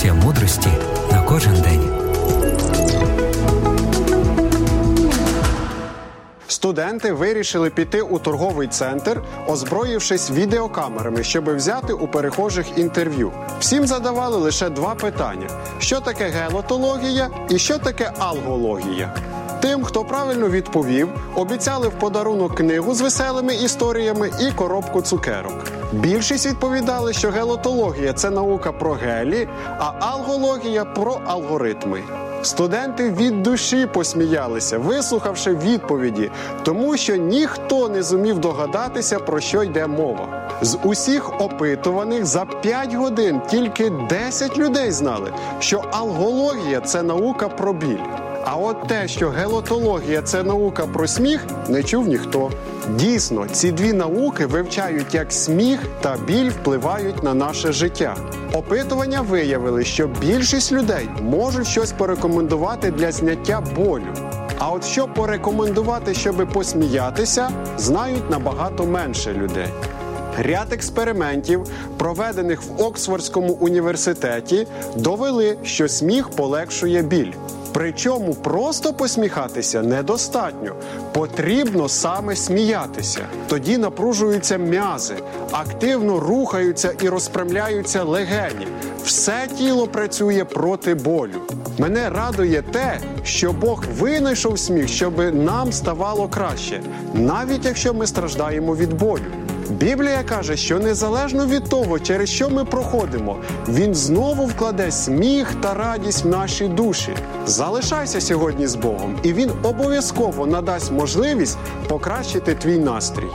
порція мудрості на кожен день. Студенти вирішили піти у торговий центр, озброївшись відеокамерами, щоб взяти у перехожих інтерв'ю. Всім задавали лише два питання: що таке гелотологія і що таке алгологія. Тим, хто правильно відповів, обіцяли в подарунок книгу з веселими історіями і коробку цукерок. Більшість відповідали, що гелотологія це наука про гелі, а алгологія про алгоритми. Студенти від душі посміялися, вислухавши відповіді, тому що ніхто не зумів догадатися, про що йде мова. З усіх опитуваних за 5 годин тільки 10 людей знали, що алгологія це наука про біль. А от те, що гелотологія це наука про сміх, не чув ніхто. Дійсно, ці дві науки вивчають, як сміх та біль впливають на наше життя. Опитування виявили, що більшість людей можуть щось порекомендувати для зняття болю. А от що порекомендувати, щоб посміятися, знають набагато менше людей. Ряд експериментів, проведених в Оксфордському університеті, довели, що сміх полегшує біль. Причому просто посміхатися недостатньо. Потрібно саме сміятися. Тоді напружуються м'язи, активно рухаються і розпрямляються легені. Все тіло працює проти болю. Мене радує те, що Бог винайшов сміх, щоб нам ставало краще, навіть якщо ми страждаємо від болю. Біблія каже, що незалежно від того, через що ми проходимо, він знову вкладе сміх та радість в наші душі. Залишайся сьогодні з Богом, і він обов'язково надасть можливість покращити твій настрій.